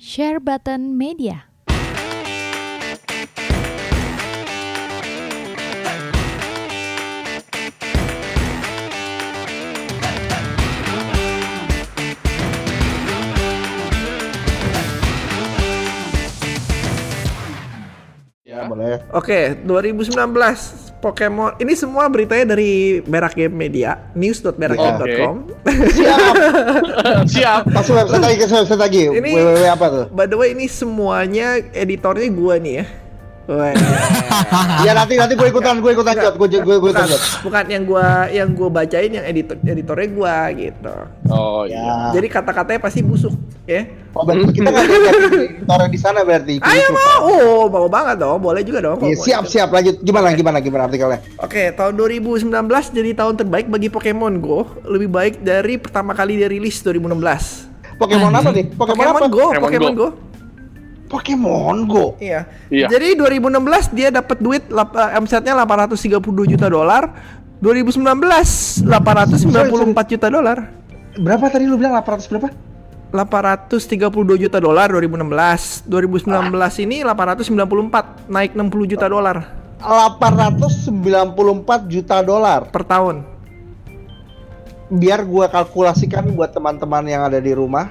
Share Button Media. Ya, boleh. Oke, 2019 Pokemon. Ini semua beritanya dari Berak Game Media, news.berakgame.com. Siap. Siap. Masuk website lagi ke website lagi. Ini- www apa tuh? By the way, ini semuanya editornya gua nih ya. Wah, Ya nanti nanti gue ikutan, gue ikutan jod, gue gue gue bukan, ikutan jod. bukan yang gua yang gua bacain yang editor editornya gua gitu. Oh iya. Ya. Jadi kata-katanya pasti busuk, ya. Oh, berarti kita nggak ada editor di sana berarti. Ayo mau, oh mau banget dong, boleh juga dong. Iya, kalau mau siap siap lanjut. Gimana gimana gimana artikelnya? Oke, tahun 2019 jadi tahun terbaik bagi Pokemon Go, lebih baik dari pertama kali dirilis 2016. Pokemon apa nih? Pokemon, Pokemon apa? Go, Pokemon Pokemon Go. Pokemon Go. Iya. Iya. Jadi 2016 dia dapat duit lap- eh, omsetnya 832 juta dolar. 2019 894 juta dolar. Berapa tadi lu bilang 800 berapa? 832 juta dolar 2016. 2019 ini 894, naik 60 juta dolar 894 juta dolar. per tahun. Biar gua kalkulasikan buat teman-teman yang ada di rumah.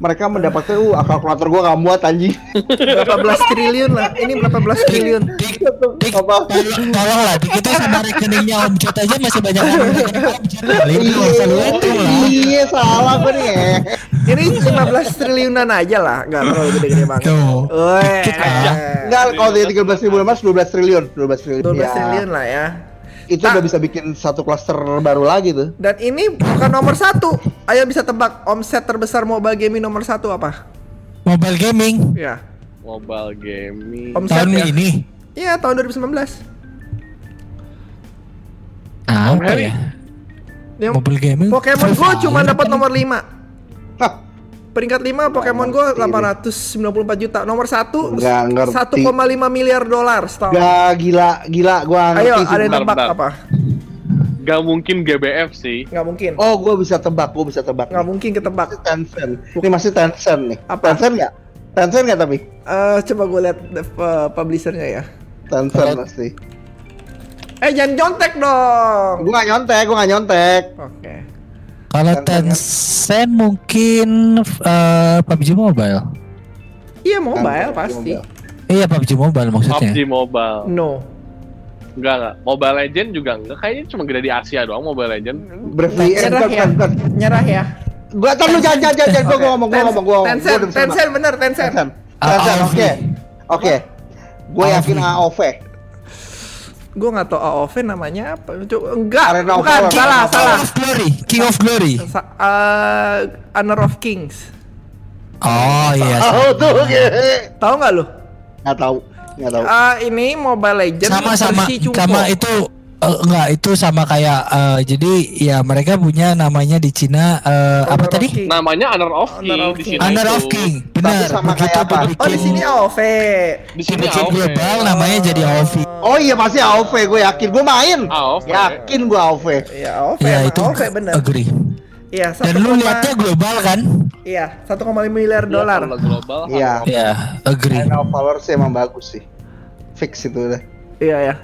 Mereka mendapatkan uh kalkulator gua nggak muat anjing. Berapa belas triliun lah. Ini berapa belas triliun? Dik, dik, Apa? tolong, tolonglah, dik itu sama rekeningnya Om Jot aja masih banyak lah. Iya salah gue nih. Ini 15 triliunan aja lah, nggak terlalu gede-gede banget. Tuh. Weh. Dikit lah. Enggak, kalau dia 13 ribu lemas 12 triliun, 12 triliun. 12 Ya, triliun lah ya. Itu udah bisa bikin satu klaster baru lagi tuh. Dan ini bukan nomor satu. Ayo bisa tebak omset terbesar mobile gaming nomor satu apa? Mobile gaming Ya, Mobile gaming. omset tahun ya. ini Iya, tahun 2019. apa Harry. ya? Yang Mobile gaming. Pokemon Go cuma dapat nomor 5. Hah, Peringkat 5 Pokemon Go 894 juta. Nomor 1 Nggak ngerti. 1,5 miliar dolar setahun. gak gila, gila gua ngerti Ayo, sih. ada yang tebak apa? Gak mungkin GBF sih. Nggak mungkin. Oh, gua bisa tebak, gua bisa tebak. Nih. mungkin ketebak. Masih Tencent. Ini masih Tencent nih. Apa? Tencent nggak? Tencent nggak tapi? Eh, coba gue lihat uh, publishernya ya. Tencent pasti. Eh, jangan jontek dong. Gua nggak nyontek, gua nggak nyontek. Oke. Kalau Tencent, Tencent mungkin eh, PUBG Mobile. Iya, mobile Tencent, pasti. mobile. Iya PUBG Mobile maksudnya. PUBG Mobile. No. Enggak enggak. Mobile Legend juga enggak. Kayaknya cuma gede di Asia doang Mobile Legend. Eh, Nyerah bukan, ya. Nyerah ya. Gua tahu lu jangan jangan jangan, gua ngomong, gua ngomong, gua Tencent. Tencent bener, Tencent. Tencent. Ah, oke. Oke. Gue yakin AOV. Gue nggak tahu AOV namanya apa. Coba enggak, Arena of bukan, Valor. salah, King salah. of Glory, King of Glory. Sa eh, Honor of Kings. Oh iya. Oh tuh, oke. Tahu nggak lu? Nggak tahu, nggak tahu. Ah, ini Mobile Legends sama sama sama itu eh, enggak itu sama kayak eh, jadi ya mereka punya namanya di Cina eh, apa Honor of tadi? King. Namanya Honor of Honor King of. Honor of King. Benar. sama kayak apa? Oh, di sini AOV. Di sini AOV. global namanya jadi AOV. Oh iya pasti AOV, gue yakin. Gue main. AOV. Yakin gue AOV. Iya, AOV. Ya itu AOV bener. agree. Iya, Dan lu lihatnya global kan? Iya, 1,5 miliar Iya, dolar. global. Iya. Honor of- Ya, agree. Valor sih emang bagus sih. Fix itu udah. Iya, ya.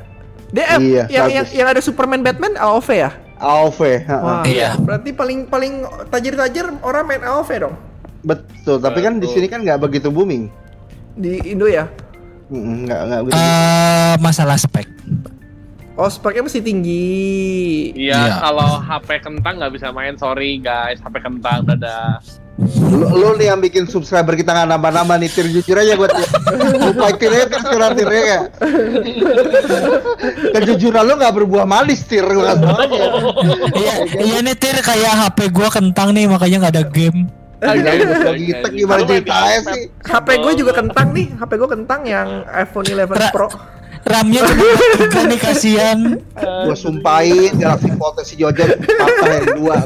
DM Iya, yang, yang yang ada Superman Batman AOV ya? AOV. Wah, Iya. Berarti paling paling tajir-tajir orang main AOV dong Betul, tapi kan di sini kan nggak begitu booming. di Indo ya. Nggak nggak begitu. Eh masalah spek. Oh, speknya mesti tinggi. Iya, Iya. kalau HP kentang nggak bisa main. Sorry guys, HP kentang dadah. Lu, lu nih yang bikin subscriber kita nggak nambah-nambah nih, tir jujur aja gue lupa tir tir sekarang tir ya. Kejujuran lu nggak berbuah manis tir gue kasih tau aja. Iya, iya nih Tir kayak HP gua kentang nih makanya nggak ada game. Lagi lagi tek gimana Lu main di ceritanya sih? HP gue juga kentang nih. HP gue kentang yang iPhone 11 Ra- Pro. RAM-nya cuma tiga nih kasihan. Gue sumpahin Galaxy Fold si Jojo patah yang dua.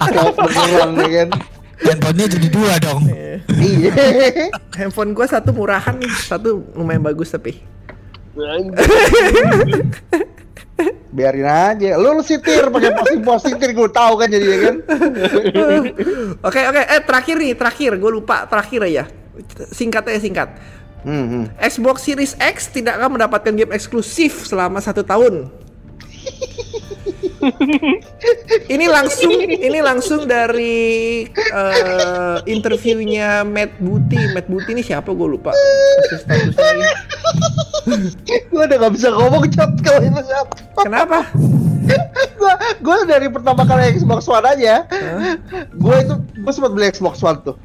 Kayak beneran ya kan. Handphonenya jadi dua dong. Iya. Handphone gue satu murahan nih, satu lumayan bagus tapi. Biarin aja. Lu lu sih tir pakai posting-posting tir gue tahu kan jadi ya kan. Oke oke, eh terakhir nih, terakhir gue lupa terakhir ya. Singkatnya singkat. Hmm, hmm. Xbox Series X tidak akan mendapatkan game eksklusif selama satu tahun. ini langsung ini langsung dari eh, interviewnya Matt Booty. Matt Booty ini siapa? Gue lupa. Gue udah gak bisa ngomong cat kalau itu siapa. Kenapa? gue gue dari pertama kali Xbox One aja. Gue itu gue sempat beli Xbox One tuh.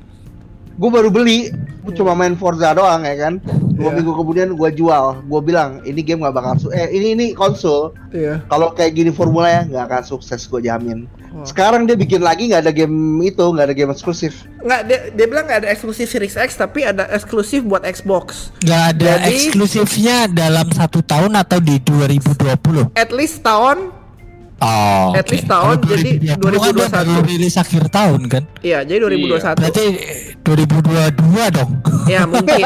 Gue baru beli. Gua cuma main Forza doang ya kan dua Iya. minggu kemudian gue jual gue bilang ini game nggak bakal su eh ini ini konsol Iya. kalau kayak gini formula ya nggak akan sukses gue jamin Oh. sekarang dia bikin lagi nggak ada game itu nggak ada game eksklusif Nggak, dia, dia bilang nggak ada eksklusif Series X tapi ada eksklusif buat Xbox. Nggak ada Jadi- eksklusifnya dalam satu tahun atau di 2020? At least tahun Oh, At oke. least tahun, Kalau jadi 2020 kan 2021. baru rilis akhir tahun kan? Iya, jadi 2021. Berarti eh, 2022 dong. Ya mungkin.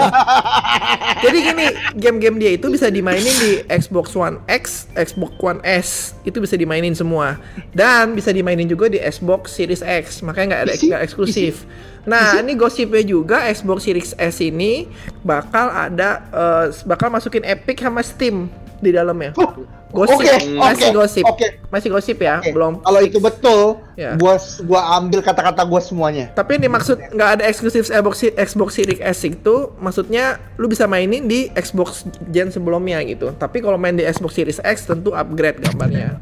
Jadi gini, game-game dia itu bisa dimainin di Xbox One X, Xbox One S, itu bisa dimainin semua. Dan bisa dimainin juga di Xbox Series X, makanya nggak ada nggak eksklusif. Nah, ini gosipnya juga Xbox Series S ini bakal ada eh, bakal masukin Epic sama Steam di dalamnya. Gosip, Oke, masih oke, gosip, oke. masih gosip ya, Oke, belum. kalau itu betul Ya. gua gua ambil kata-kata gua semuanya Tapi yang dimaksud nggak ada eksklusif Xbox Xbox Series S itu maksudnya lu bisa mainin di Xbox gen sebelumnya gitu. Tapi kalau main di Xbox Series X tentu upgrade gambarnya.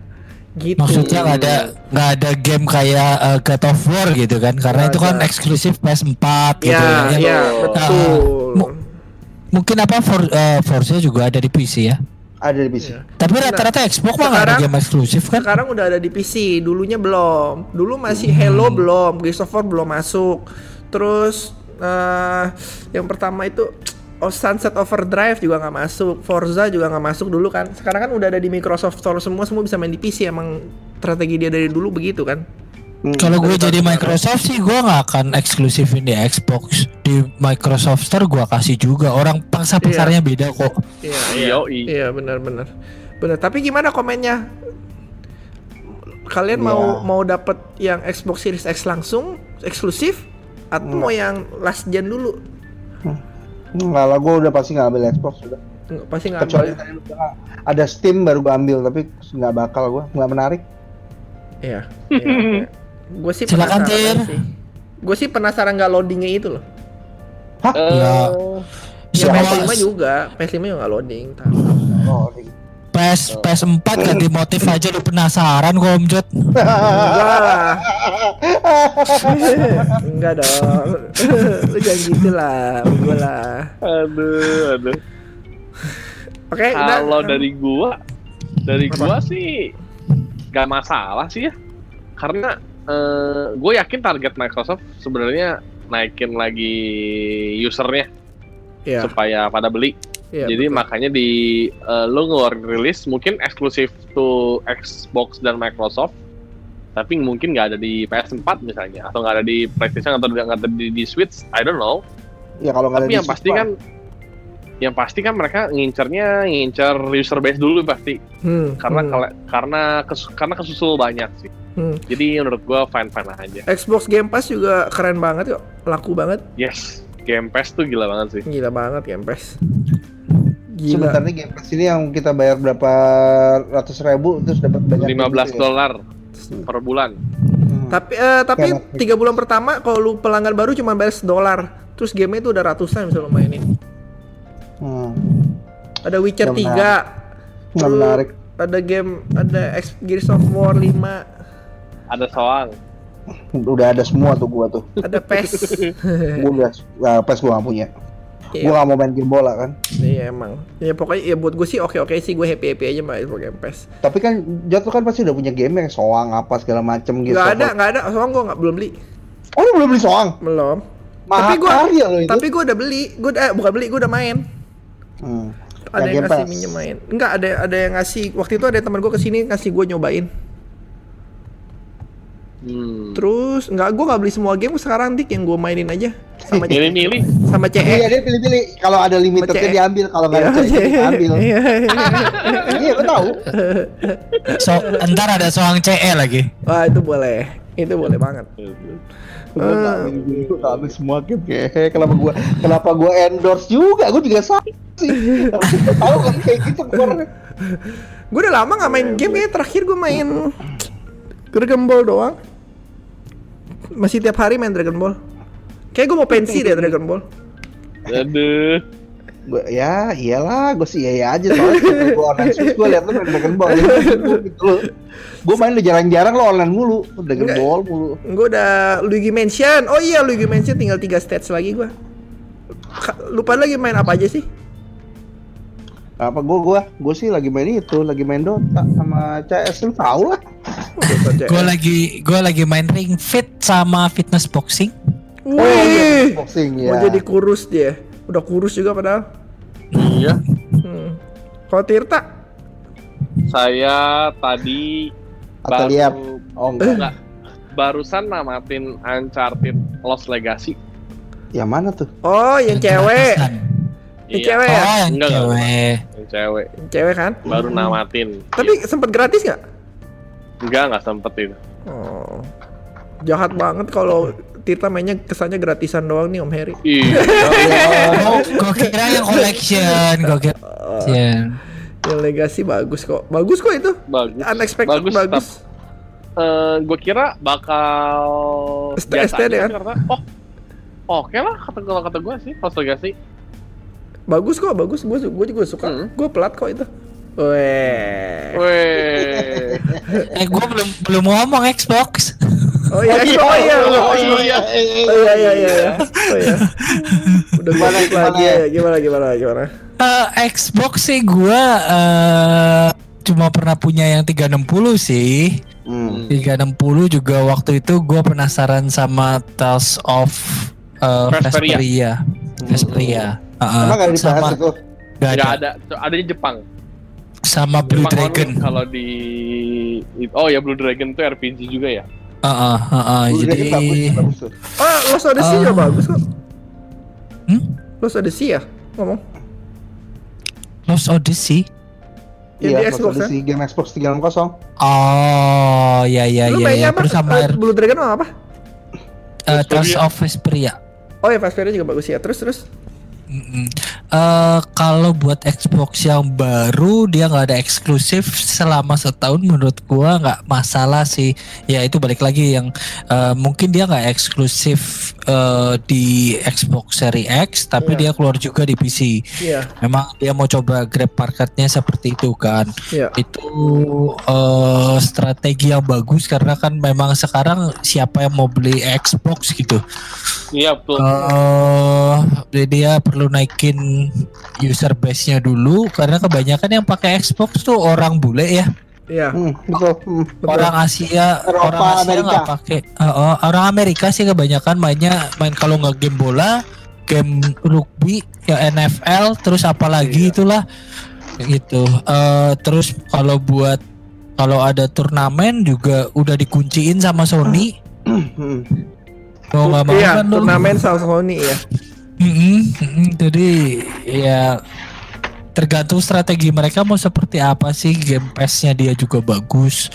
Gitu. Maksudnya nggak ada nggak ada game kayak eh, God of War gitu kan? Karena Nggak itu kan ada. eksklusif PS4 gitu Ya, ya. ya, Yang- betul. mu- Mungkin apa For, eh, Forza juga ada di PC ya. Ada di PC Iya. Tapi rata-rata Xbox mah nggak ada game eksklusif kan? Sekarang udah ada di PC, dulunya belum. Dulu masih Halo belum, Gears of War belum masuk. Terus eh yang pertama itu Oh, Sunset Overdrive juga nggak masuk, Forza juga nggak masuk dulu kan. Sekarang kan udah ada di Microsoft Store semua, semua bisa main di PC. Emang strategi dia dari dulu begitu kan? Hmm. Kalau gue jadi Microsoft sih gue nggak akan eksklusifin di Xbox di Microsoft Store gue kasih juga orang pangsa pasarnya beda kok. Iya, iya, Yoi. iya benar benar. Benar, tapi gimana komennya? Kalian mau Iya. mau dapat yang Xbox Series X langsung eksklusif atau mau yang last gen dulu? Enggak lah, gue udah pasti nggak ambil Xbox udah. Nggak, pasti nggak Kecuali ambil ya? ada Steam baru gue ambil, tapi nggak bakal gue, nggak menarik. Iya. iya. Gue sih Silakan, penasaran sih. Gue sih penasaran nggak loadingnya itu loh. Hah? Eh, Ya. Ya, Semua PS5 juga, PS5 juga nggak loading. Oh, di- PS PS4 ganti motif aja lu penasaran kok Om Jod. Enggak dong. Lu jangan gitu lah, gue lah. Aduh, aduh. Oke, udah. Kalau dari gua, dari gua sih gak masalah sih ya. Karena eh gue yakin target Microsoft sebenarnya naikin lagi usernya Iya, supaya pada beli. iya, Jadi betul. makanya di eh, lo ngeluarin rilis mungkin eksklusif to Xbox dan Microsoft, tapi mungkin nggak ada di PS4 misalnya, atau nggak ada di PlayStation atau nggak ada di, di Switch, I don't know. Ya kalau nggak ada Tapi di yang pasti kan, yang pasti kan mereka ngincernya ngincer user base dulu pasti, Hmm, karena hmm, karena kes- karena kesusul banyak sih. Hmm. Jadi menurut gua fine fine aja. Xbox Game Pass juga keren banget kok, laku banget, Yes, Game Pass tuh gila banget sih. gila banget Game Pass. Sebentar Gila. nih Game Pass ini yang kita bayar berapa ratus ribu terus dapat banyak 15 gitu ya. dolar per bulan. Hmm. Tapi eh, tapi tiga bulan pertama kalau lu pelanggan baru cuma bayar dolar, terus game itu udah ratusan bisa lu mainin. Hmm. Ada Witcher Nggak 3, Nggak terus menarik. ada game ada X- Gears of War 5, Ada soang. Udah ada semua tuh gua tuh. ada PES. Gua udah nah, pas gua nggak punya. Iya. Gua nggak mau main game bola kan. Iya emang. Ya pokoknya ya buat gue sih oke-oke sih gue happy-happy aja main Game Pass. Tapi kan Jatuh kan pasti udah punya game yang soang apa segala macem gitu. Gak ada, gak ada. Soalnya gue nggak belum beli. Oh lu belum beli soang? Belum. Mahal tapi gue karya loh itu. tapi gue udah beli. Gue eh, bukan beli, gue udah main. Hmm. Ada yang Game ngasih minjem main. Enggak, ada ada yang ngasih. Waktu itu ada teman gue ke sini ngasih gue nyobain. Hmm. Terus nggak gue nggak beli semua game sekarang dik yang gue mainin aja sama Milih-milih. sama Iya CE. dia pilih-pilih. Kalau ada limitednya Cek. diambil, kalau nggak ada Iya, ceknya diambil. iya, Iya, gue tahu. So, ntar ada soang CE lagi. Wah itu boleh, itu boleh banget. Gue nggak ambil, gue nggak ambil semua game kayak kenapa gue kenapa gue endorse juga? Gue juga sama sih. Tahu kan kayak gitu. Gue udah lama nggak main game ya. Terakhir gue main Ball doang. Masih tiap hari main Dragon Ball. Kayak gue mau pensi deh Dragon Ball. Aduh. Gue ya iyalah, gue sih iya iya aja soalnya gue online Switch gue liat lu main Dragon Ball gitu loh. Gue main udah jarang-jarang lo online mulu, Dragon Enggak. Ball mulu. Gue udah Luigi Mansion. Oh iya Luigi Mansion tinggal 3 stage lagi gue. Lupa lagi main apa aja sih? Apa gue gue gue sih lagi main itu, lagi main Dota sama CS lu tau lah. Gue lagi gue lagi main Ring Fit sama fitness boxing. Oh iya, Wih, boxing mau ya. jadi kurus dia. Udah kurus juga padahal. Iya. Hmm. Kalau Tirta, Saya tadi Atau lihat. Oh enggak. enggak. Barusan namatin Uncharted Lost Legacy. Yang mana tuh? oh yang cewek, Gratisan. yang cewek ya, Oh, yang Enggak, enggak, cewek. Yang cewek. yang cewek kan? Baru namatin. Tapi sempet gratis nggak? Enggak, enggak sempet itu. Oh, jahat banget kalau Tirta mainnya kesannya gratisan doang nih Om Heri. Iya. Oh, gue kira yang collection, gue kira collection. Yang legasi bagus kok, bagus kok itu. bagus. Unexpected bagus. bagus. gue kira bakal ST biasa deh aja kan? karena oh oke lah kata kalau kata gue sih Lost Legacy Bagus kok, bagus. Gue gue juga suka. Hmm. Gue pelat kok itu. Weh. Weh. Eh, gue belum belum ngomong Xbox. Oh iya, oh iya, oh iya, oh iya, oh iya, iya, iya, oh iya. Udah Gimana, gimana lagi ya? gimana, gimana, gimana? Eh, Xbox sih gue eh cuma pernah punya yang 360 sih. Hmm. 360 juga waktu itu gue penasaran sama Tales of eh, Vesperia. Vesperia. Vesperia. Heeh. Emang gak ada di PS sama, itu? Nggak ada. ada ada di Jepang Sama Blue Jepang Dragon. kalau di oh ya Blue Dragon tuh RPG juga ya Heeh, heeh. Blue Jadi Dragon bagus, bagus tuh. Oh, Lost Odyssey juga Ah. bagus kok. Hmm? Lost Odyssey ya? Ngomong. Lost Odyssey. Iya, di Xbox, Xbox di game Xbox 360. Oh, ya ya Lu ya ya. apa? Terus sama Eh, Blue Dragon apa? eh, Tales Vesperia. of Vesperia. Oh ya, Vesperia juga bagus ya. Terus terus. Eh, kalau buat Xbox yang baru dia nggak ada eksklusif selama setahun menurut gua nggak masalah sih. Ya itu balik lagi yang eh, mungkin dia nggak eksklusif eh, di Xbox Series X tapi Iya. dia keluar juga di PC Iya, memang dia mau coba grab marketnya seperti itu kan iya. itu eh, strategi yang bagus karena kan memang sekarang siapa yang mau beli Xbox gitu iya betul Eh, jadi dia perlu naikin user base-nya dulu karena kebanyakan yang pakai Xbox tuh orang bule ya. Iya. Hmm, betul. Hmm. Betul. Orang Asia, Eropa, orang Asia Amerika. nggak pakai. Eh, eh, orang Amerika sih kebanyakan mainnya main kalau nggak game bola, game rugby, ya NFL, terus apalagi itulah gitu. Eh, terus kalau buat kalau ada turnamen juga udah dikunciin sama Sony. Hmm. Mau nggak mau Iya, kan turnamen sama Sony ya. Mm-mm, mm-mm. jadi ya tergantung strategi mereka mau seperti apa sih game pass-nya dia juga bagus.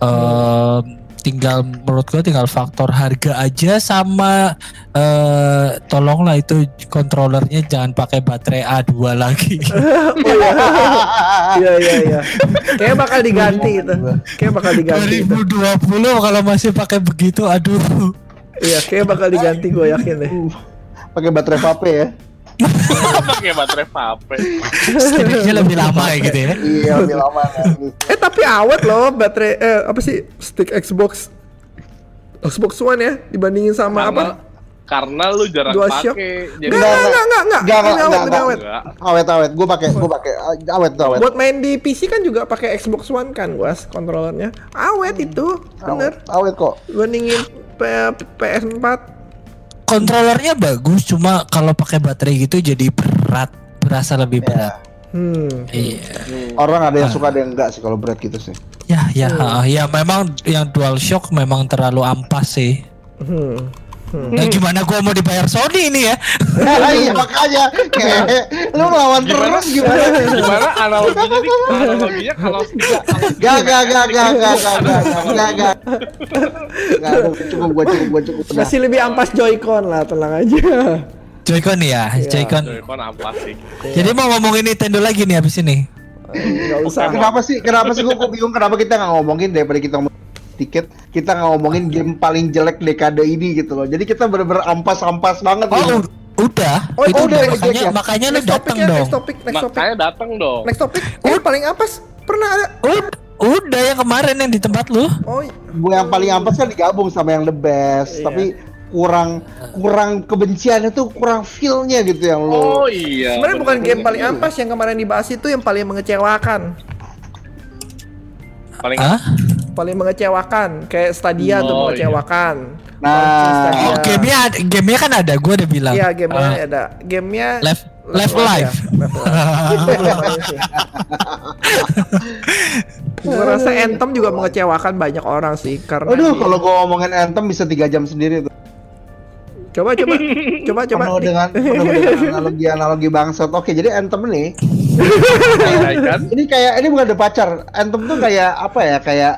Ehm, tinggal menurut gua tinggal faktor harga aja sama eh tolonglah itu kontrolernya jangan pakai baterai A2 lagi. oh iya. Iya, iya, iya. Kayak bakal diganti itu. Kayak bakal diganti itu. 2020 kalau masih pakai begitu aduh. Iya, kayak bakal diganti gue yakin deh. Pakai baterai vape ya. Pakai baterai vape Setidaknya lebih lama ya gitu ya. Iya, lebih lama kan. Eh tapi awet loh baterai eh apa sih stick Xbox Xbox One ya dibandingin sama apa? karena karena lu jarang Dua shock. pakai jadi Enggak, enggak, enggak, enggak, enggak. Enggak, enggak, awet, enggak. awet. enggak Awet awet, gue pakai, gue pakai awet tuh awet. Buat main di PC kan juga pakai Xbox One kan, guys, kontrolernya. Awet itu, bener. Awet, awet kok. Dibandingin P- PS4. Kontrolernya bagus cuma kalau pakai baterai gitu jadi berat, berasa lebih berat. Hmm. Iya. Orang ada yang Ah. suka ada yang enggak sih kalau berat gitu sih. Ya, ya, ah, ya memang yang dual shock memang terlalu ampas sih. Hmm. Nah, gimana gua mau dibayar Sony ini ya? Iya makanya kayak lu lawan terus gimana? Gimana analoginya nih? Analoginya kalau Gak gak gak gak gak gak gak gak gak gak cukup gua cukup gua cukup udah. Masih lebih ampas Joy-Con lah, tenang aja. Joy-Con ya, Iya. Joy-Con. Joy-Con ampas sih. Jadi mau ngomongin Nintendo lagi nih habis ini. Enggak usah. Kenapa sih kenapa sih gua, bingung kenapa kita nggak ngomongin daripada kita ngomongin tiket kita nggak ngomongin game paling jelek dekade ini gitu loh. Jadi kita bener-bener ampas-ampas banget Oh, gitu. udah. Oh, itu udah, udah, makanya ya. makanya lu Next topic datang ya, dong. next topic, next topic. Makanya datang dong. Next topic. Eh, paling ampas pernah ada. Ud- udah yang kemarin yang di tempat lu. Oh, Gue yang paling ampas kan digabung sama yang the best, Iya. tapi kurang kurang kebenciannya tuh kurang feel-nya gitu yang Oh lo. iya. sebenarnya bukan game paling ampas yang kemarin dibahas itu yang paling mengecewakan. Paling Hah? Paling mengecewakan, kayak Stadia tuh Oh, mengecewakan. Nah, Launching Stadia. Oh, gamenya ada, gamenya kan ada, gue udah bilang. Iya, gamenya Eh, ada. Gamenya Live Live Live. ya. Gua rasa Anthem juga mengecewakan banyak orang sih karena Aduh, dia- kalau gua ngomongin Anthem bisa tiga jam sendiri tuh. Coba coba coba coba Penuh dengan penuh dengan analogi-analogi bangsat. Oke, jadi Anthem nih, ini kayak ini bukan ada pacar. Anthem tuh kayak apa ya? Kayak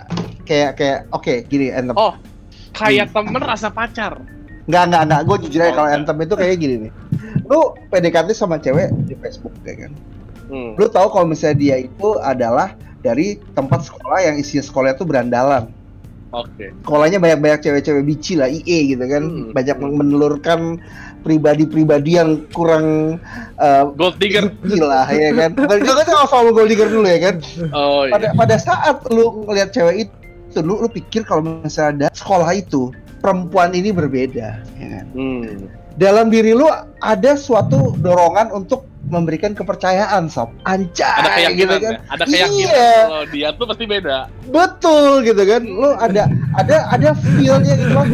kayak kayak oke, gini Anthem. Oh, kayak temen rasa pacar. Nggak, nggak, nggak. Gue jujur aja kalau Anthem itu kayak gini nih. Lu PDKT sama cewek di Facebook, ya kan? Hmm. Lu tahu kalau misalnya dia itu adalah dari tempat sekolah yang isi sekolahnya tuh berandalan. Oke. Sekolahnya banyak-banyak cewek-cewek bici lah, IE gitu kan. Hmm. Banyak menelurkan pribadi-pribadi yang kurang uh, Gold digger. gila ya kan. Bukan kita nggak soal gold digger dulu ya kan. Oh Pada iya. pada saat lu ngelihat cewek itu, lu, lu pikir kalau misalnya ada sekolah itu perempuan ini berbeda, ya kan? Hmm. dalam diri lu ada suatu dorongan untuk memberikan kepercayaan sob anjay Ada keyakinan gitu kan ya. Ada keyakinan iya kalau dia tuh pasti beda. betul gitu kan lu ada ada ada feelnya gitu kan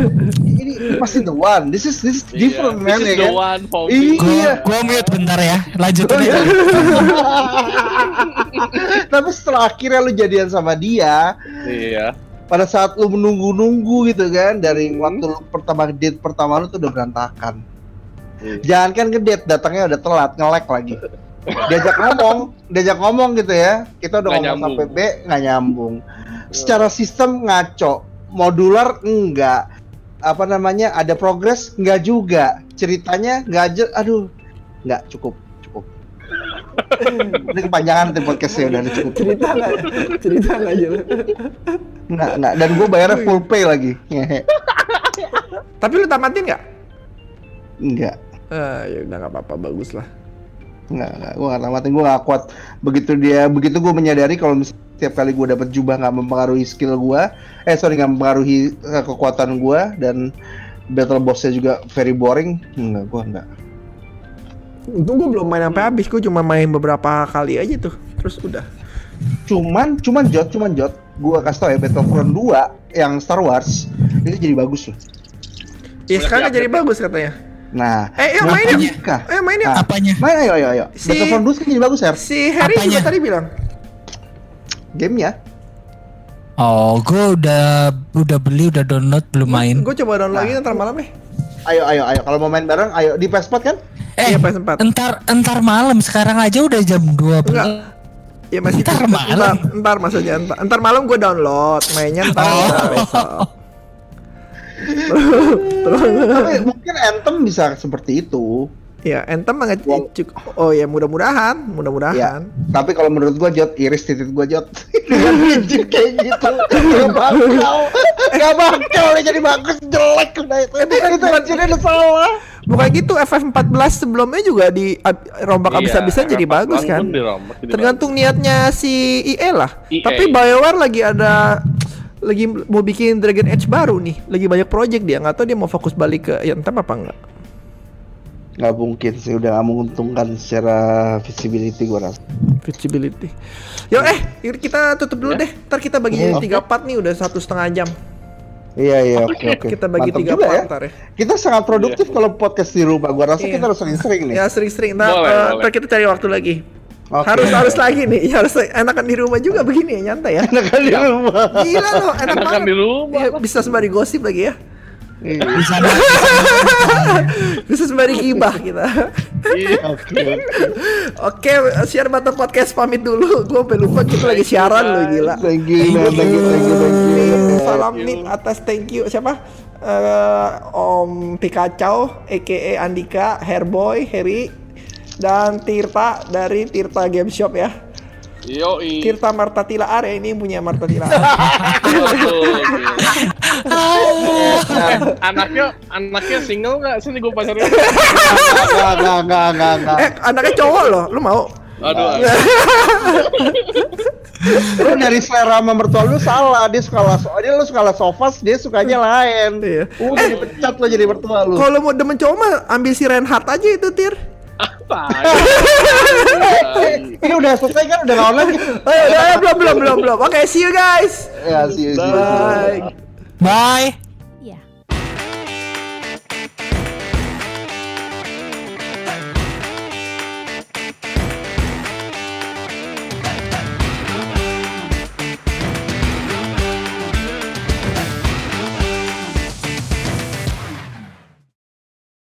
ini pasti the one this is this is different Iya. man This ya is the kan one for Iya. me. Gua gua mute bentar ya. Lanjutin Oh, iya. tapi setelah akhirnya lu jadian sama dia Iya. pada saat lu menunggu-nunggu gitu kan dari Hmm. waktu lu pertama date pertama lu tuh udah berantakan Hmm. Jangan kan ke date datangnya udah telat ngelek lagi. Diajak ngomong diajak ngomong gitu ya. Kita udah Nggak ngomong nyambung. sampai B nggak nyambung. Secara sistem ngaco modular enggak. Apa namanya ada progres enggak juga. Ceritanya enggak aja aduh enggak cukup cukup. Ini kepanjangan nanti podcastnya udah cukup. Cerita nggak cerita nggak jelas enggak enggak. Dan gue bayarnya full pay lagi. Tapi lu tamatin nggak enggak ah ya udah nggak apa-apa bagus lah Nggak, nggak, gue nggak tamatin, gue nggak kuat. Begitu dia, begitu gue menyadari kalau misalnya setiap kali gue dapet jubah nggak mempengaruhi skill gue, eh sorry nggak mempengaruhi eh, kekuatan gue dan battle bossnya juga very boring, enggak, gue enggak. untung gue belum main sampai habis gue cuma main beberapa kali aja tuh terus udah Cuman, cuman jot, cuman jot, gue kasih tau ya Battlefront 2 yang Star Wars itu jadi bagus loh. ya Udah sekarang jadi bagus katanya Nah, eh yuk nah, main yuk kah? eh main yuk Nah, Apanya? main ayo ayo ayo. Si- Battlefront 2 sekarang jadi bagus ya, si Harry juga Apanya? tadi bilang gamenya. Oh, gua udah udah beli, udah download, belum main. gue coba download lagi Nah. ntar malam ya Ayo ayo ayo, kalau mau main bareng, ayo di PS4 kan? Eh, Iya, PS4. entar entar malam sekarang aja udah jam 12. enggak ya masih Ntar ntar, malam. ntar maksudnya ntar, ntar malam gue download mainnya ntar Oh. Tapi mungkin Anthem bisa seperti itu. ya Anthem banget Wow. oh ya mudah-mudahan Ya, mudah-mudahan tapi kalau menurut gua Jot iris titik gua Jot. Kayak gitu gak bakal. Gak bakal dia jadi bagus jelek. Udah itu itu engine udah salah. Bukan gitu FF14 sebelumnya juga di rombak Iya, habis-habisan jadi bagus kan? dirombak jadi tergantung niatnya si EA lah. EA. tapi BioWare lagi ada lagi mau bikin Dragon Age baru nih. Lagi banyak project dia. Nggak tahu dia mau fokus balik ke Anthem apa enggak nggak mungkin sih. Udah gak menguntungkan secara visibility gua rasa. Visibility. Yo eh kita tutup dulu Ya. deh. Ntar kita bagi tiga part nih. Udah satu setengah jam. Iya iya oke oke kita bagi Mantap tiga juga part ya. ntar ya. Kita sangat produktif kalau podcast di rumah. Gua rasa Iya. kita harus sering-sering nih. Ya sering-sering. Ntar, Boleh, eh, boleh. ntar kita cari waktu lagi Oke. Harus harus lagi nih, harus enakan di rumah juga begini ya, nyantai ya. Enakan di rumah. Gila loh, enak Enakan banget. di rumah. Iya, bisa sembari gosip lagi ya. Iya. Di sana Bisa sembari gibah kita. Iya. Oke. Oke, share button podcast pamit dulu. Gue sampai lupa kita lagi siaran loh gila. Thank you. Thank you, thank you, thank you. Salam nih atas thank you siapa? Eh, Om Pikacau, aka Andika, Hairboy, Heri, dan Tirta dari Tirta Game Shop ya. Yo, i. Tirta Marta Tilaar ya ini punya Marta Tilaar. anaknya anaknya single nggak sini gue pacarin Enggak, enggak, enggak, enggak, enggak. eh anaknya cowok loh, lu mau? aduh Lu dari selera sama mertua lu salah. Dia suka dia lu suka sofas, dia sukanya lain. Iya. Udah dipecat lo jadi mertua lu. Kalau mau demen cowok mah ambil si Reinhardt aja itu Tir. Apa Ini udah selesai kan? Udah nggak online? Oh, ya, udah, belum belum belum belum. Oke, see you guys. Ya, see you, see you. Bye. Bye.